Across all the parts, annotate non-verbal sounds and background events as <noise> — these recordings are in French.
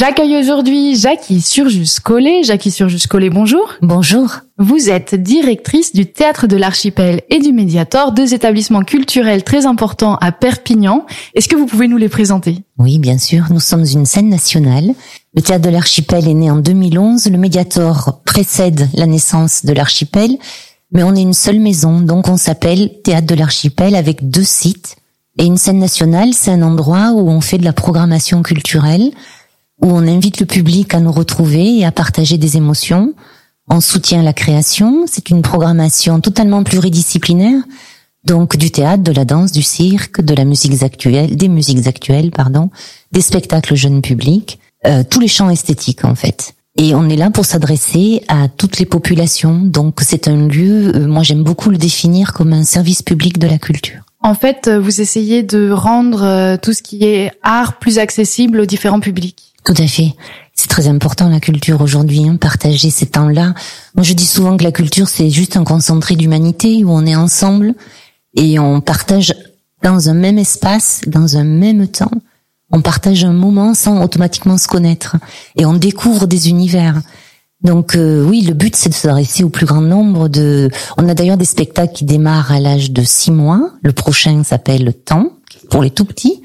J'accueille aujourd'hui Jackie Surjus-Collet. Jackie Surjus-Collet, bonjour. Bonjour. Vous êtes directrice du Théâtre de l'Archipel et du Médiator, deux établissements culturels très importants à Perpignan. Est-ce que vous pouvez nous les présenter? Oui, bien sûr. Nous sommes une scène nationale. Le Théâtre de l'Archipel est né en 2011. Le Médiator précède la naissance de l'Archipel. Mais on est une seule maison, donc on s'appelle Théâtre de l'Archipel avec deux sites. Et une scène nationale, c'est un endroit où on fait de la programmation culturelle où on invite le public à nous retrouver et à partager des émotions. On soutient la création. C'est une programmation totalement pluridisciplinaire. Donc du théâtre, de la danse, du cirque, de la musique actuelle, des musiques actuelles, pardon, des spectacles jeunes publics, euh, tous les champs esthétiques en fait. Et on est là pour s'adresser à toutes les populations. Donc c'est un lieu, euh, moi j'aime beaucoup le définir comme un service public de la culture. En fait, euh, vous essayez de rendre tout ce qui est art plus accessible aux différents publics. Tout à fait. C'est très important la culture aujourd'hui, hein, partager ces temps-là. Moi, je dis souvent que la culture, c'est juste un concentré d'humanité où on est ensemble et on partage dans un même espace, dans un même temps. On partage un moment sans automatiquement se connaître et on découvre des univers. Donc euh, oui, le but c'est de s'adresser au plus grand nombre de. On a d'ailleurs des spectacles qui démarrent à l'âge de six mois. Le prochain s'appelle Temps pour les tout petits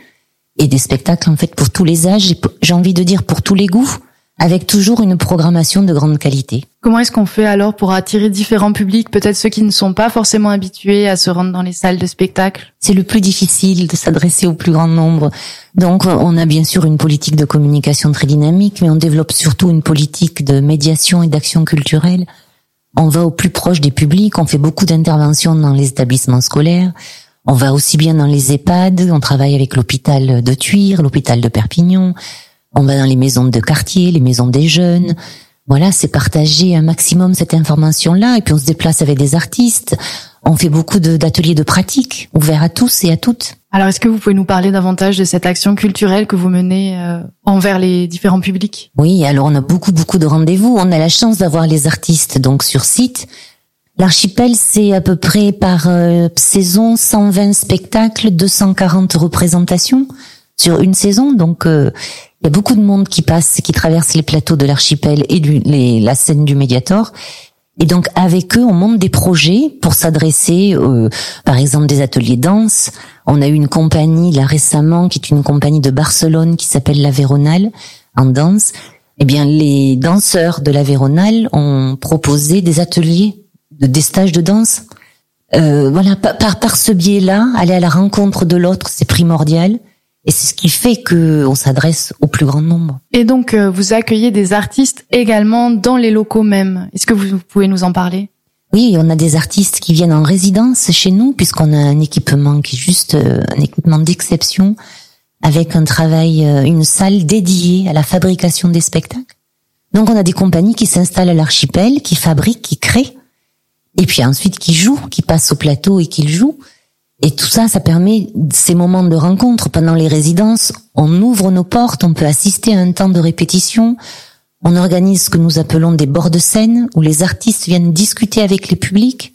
et des spectacles en fait pour tous les âges, j'ai envie de dire pour tous les goûts, avec toujours une programmation de grande qualité. Comment est-ce qu'on fait alors pour attirer différents publics, peut-être ceux qui ne sont pas forcément habitués à se rendre dans les salles de spectacle? C'est le plus difficile de s'adresser au plus grand nombre. Donc on a bien sûr une politique de communication très dynamique, mais on développe surtout une politique de médiation et d'action culturelle. On va au plus proche des publics, on fait beaucoup d'interventions dans les établissements scolaires, on va aussi bien dans les EHPAD, on travaille avec l'hôpital de Tuire, l'hôpital de Perpignan, on va dans les maisons de quartier, les maisons des jeunes. Voilà, c'est partager un maximum cette information-là, et puis on se déplace avec des artistes. On fait beaucoup d'ateliers de, pratique, ouverts à tous et à toutes. Alors, est-ce que vous pouvez nous parler davantage de cette action culturelle que vous menez euh, envers les différents publics? Oui, alors on a beaucoup, beaucoup de rendez-vous. On a la chance d'avoir les artistes donc sur site L'archipel, c'est à peu près par euh, saison 120 spectacles, 240 représentations sur une saison. Donc, euh, il y a beaucoup de monde qui passe, qui traverse les plateaux de l'archipel et du, les, la scène du Médiator. Et donc, avec eux, on monte des projets pour s'adresser, euh, par exemple, des ateliers danse. On a eu une compagnie là récemment, qui est une compagnie de Barcelone, qui s'appelle La Véronale en danse. Eh bien, les danseurs de La Véronale ont proposé des ateliers des stages de danse. Euh, voilà, par, par ce biais-là, aller à la rencontre de l'autre, c'est primordial. Et c'est ce qui fait que on s'adresse au plus grand nombre. Et donc, euh, vous accueillez des artistes également dans les locaux même. Est-ce que vous pouvez nous en parler? Oui, on a des artistes qui viennent en résidence chez nous, puisqu'on a un équipement qui est juste euh, un équipement d'exception, avec un travail, euh, une salle dédiée à la fabrication des spectacles. Donc, on a des compagnies qui s'installent à l'archipel, qui fabriquent, qui créent et puis ensuite qui joue, qui passe au plateau et qui joue. Et tout ça, ça permet ces moments de rencontre pendant les résidences. On ouvre nos portes, on peut assister à un temps de répétition. On organise ce que nous appelons des bords de scène où les artistes viennent discuter avec les publics.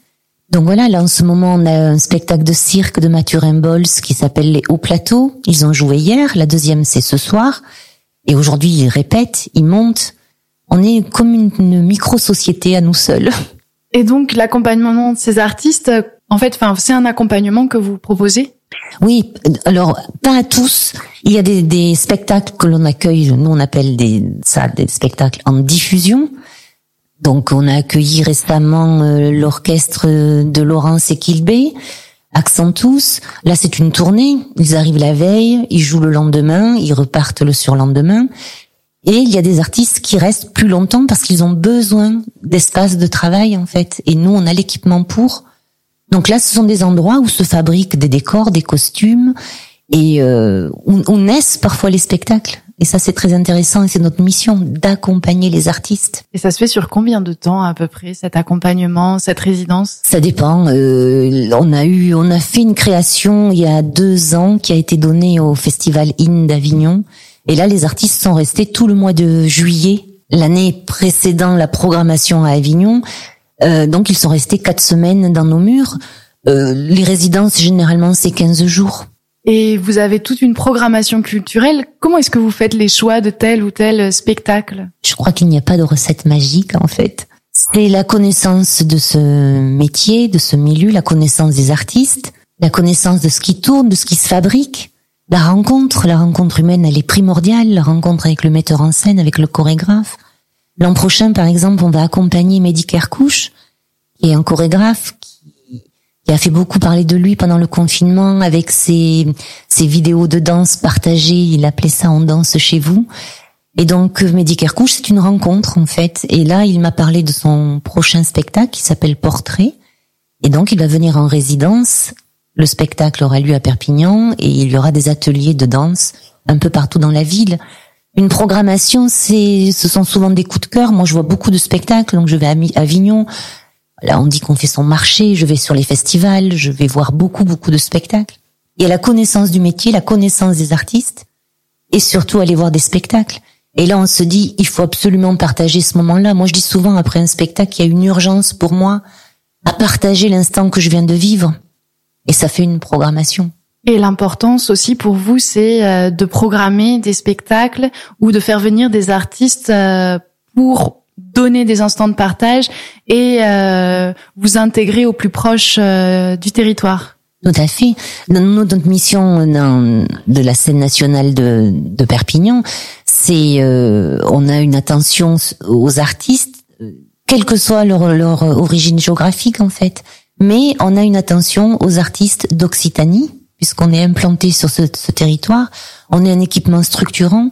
Donc voilà, là en ce moment, on a un spectacle de cirque de Mathurin Bols qui s'appelle Les Hauts Plateaux. Ils ont joué hier, la deuxième c'est ce soir. Et aujourd'hui, ils répètent, ils montent. On est comme une micro-société à nous seuls. <laughs> Et donc l'accompagnement de ces artistes, en fait, enfin, c'est un accompagnement que vous proposez? Oui, alors pas à tous. Il y a des, des spectacles que l'on accueille, nous on appelle des, ça des spectacles en diffusion. Donc on a accueilli récemment euh, l'orchestre de Laurence et Kilbé, Accentus. Là c'est une tournée. Ils arrivent la veille, ils jouent le lendemain, ils repartent le surlendemain. Et il y a des artistes qui restent plus longtemps parce qu'ils ont besoin d'espace de travail en fait. Et nous, on a l'équipement pour. Donc là, ce sont des endroits où se fabriquent des décors, des costumes et euh, où, naissent parfois les spectacles. Et ça, c'est très intéressant et c'est notre mission d'accompagner les artistes. Et ça se fait sur combien de temps à peu près cet accompagnement, cette résidence? Ça dépend. Euh, on a eu, on a fait une création il y a deux ans qui a été donnée au Festival In d'Avignon et là, les artistes sont restés tout le mois de juillet. L'année précédant la programmation à Avignon, Euh, donc ils sont restés quatre semaines dans nos murs. Euh, les résidences, généralement, c'est 15 jours. Et vous avez toute une programmation culturelle. Comment est-ce que vous faites les choix de tel ou tel spectacle? Je crois qu'il n'y a pas de recette magique, en fait. C'est la connaissance de ce métier, de ce milieu, la connaissance des artistes, la connaissance de ce qui tourne, de ce qui se fabrique. La rencontre, la rencontre humaine, elle est primordiale. La rencontre avec le metteur en scène, avec le chorégraphe. L'an prochain, par exemple, on va accompagner Mehdi Kerkouche, qui est un chorégraphe qui, a fait beaucoup parler de lui pendant le confinement avec ses, ses vidéos de danse partagées. Il appelait ça en danse chez vous. Et donc, Mehdi Kerkouche, c'est une rencontre, en fait. Et là, il m'a parlé de son prochain spectacle qui s'appelle Portrait. Et donc, il va venir en résidence. Le spectacle aura lieu à Perpignan et il y aura des ateliers de danse un peu partout dans la ville. Une programmation, c'est, ce sont souvent des coups de cœur. Moi, je vois beaucoup de spectacles, donc je vais à Avignon. Là, on dit qu'on fait son marché. Je vais sur les festivals. Je vais voir beaucoup, beaucoup de spectacles. Il y a la connaissance du métier, la connaissance des artistes, et surtout aller voir des spectacles. Et là, on se dit, il faut absolument partager ce moment-là. Moi, je dis souvent après un spectacle, il y a une urgence pour moi à partager l'instant que je viens de vivre. Et ça fait une programmation. Et l'importance aussi pour vous, c'est euh, de programmer des spectacles ou de faire venir des artistes euh, pour donner des instants de partage et euh, vous intégrer au plus proche du territoire. Tout à fait. Notre mission de la scène nationale de, de Perpignan, c'est on a une attention aux artistes, quelle que soit leur, leur origine géographique en fait. Mais on a une attention aux artistes d'Occitanie, puisqu'on est implanté sur ce, territoire. On est un équipement structurant.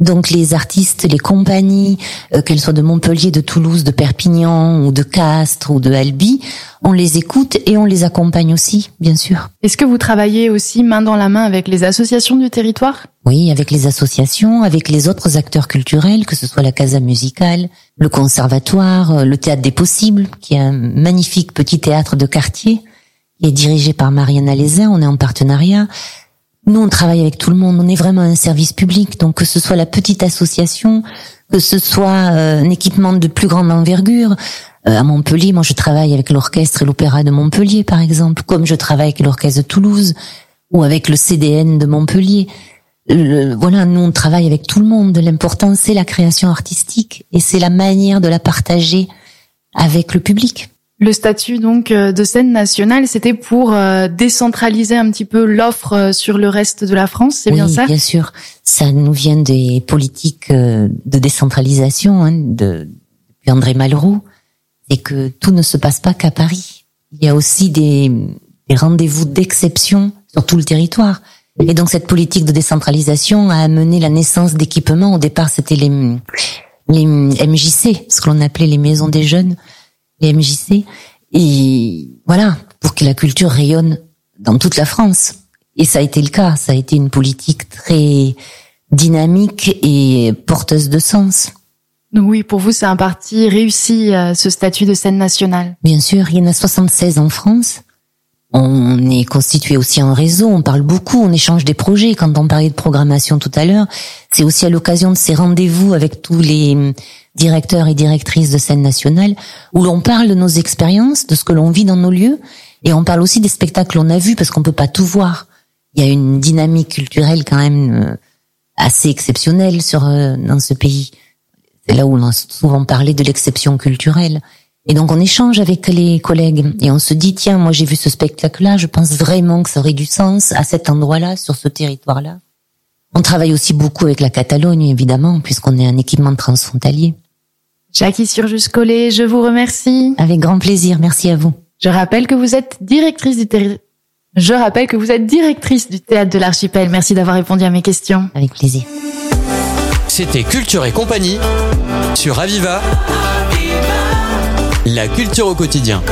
Donc les artistes, les compagnies, euh, qu'elles soient de Montpellier, de Toulouse, de Perpignan ou de Castres ou de Albi, on les écoute et on les accompagne aussi, bien sûr. Est-ce que vous travaillez aussi main dans la main avec les associations du territoire? Oui, avec les associations, avec les autres acteurs culturels, que ce soit la Casa Musicale, le Conservatoire, euh, le Théâtre des Possibles, qui est un magnifique petit théâtre de quartier, qui est dirigé par Marianne Alézin, on est en partenariat. Nous, on travaille avec tout le monde. On est vraiment un service public. Donc, que ce soit la petite association, que ce soit euh, un équipement de plus grande envergure. Euh, à Montpellier, moi, je travaille avec l'orchestre et l'opéra de Montpellier, par exemple, comme je travaille avec l'orchestre de Toulouse ou avec le CDN de Montpellier. voilà, nous, on travaille avec tout le monde. L'important, c'est la création artistique et c'est la manière de la partager avec le public. Le statut donc euh, de scène nationale, c'était pour euh, décentraliser un petit peu l'offre euh, sur le reste de la France, c'est bien ça? Bien sûr, ça nous vient des politiques de décentralisation hein, de André Malraux, et que tout ne se passe pas qu'à Paris. Il y a aussi des, des rendez-vous d'exception sur tout le territoire. Et donc cette politique de décentralisation a amené la naissance d'équipements. Au départ, c'était les, les MJC, ce que l'on appelait les maisons des jeunes les MJC. Et voilà, pour que la culture rayonne dans toute la France. Et ça a été le cas. Ça a été une politique très dynamique et porteuse de sens. Donc oui, pour vous, c'est un parti réussi, euh, ce statut de scène nationale. Bien sûr, il y en a 76 en France. On est constitué aussi en réseau, on parle beaucoup, on échange des projets. Quand on parlait de programmation tout à l'heure, c'est aussi à l'occasion de ces rendez-vous avec tous les directeurs et directrices de scène nationale, où l'on parle de nos expériences, de ce que l'on vit dans nos lieux, et on parle aussi des spectacles qu'on a vus, parce qu'on peut pas tout voir. Il y a une dynamique culturelle quand même euh, assez exceptionnelle sur euh, dans ce pays. C'est là où on a souvent parlé de l'exception culturelle. Et donc on échange avec les collègues et on se dit tiens moi j'ai vu ce spectacle-là, je pense vraiment que ça aurait du sens à cet endroit-là, sur ce territoire-là. On travaille aussi beaucoup avec la Catalogne évidemment puisqu'on est un équipement transfrontalier. Jackie Surjus-Collet, je vous remercie. Avec grand plaisir, merci à vous. Je rappelle que vous êtes directrice du territoire. Je rappelle que vous êtes directrice du théâtre de l'archipel. Merci d'avoir répondu à mes questions. Avec plaisir. C'était Culture et compagnie sur Aviva. La culture au quotidien.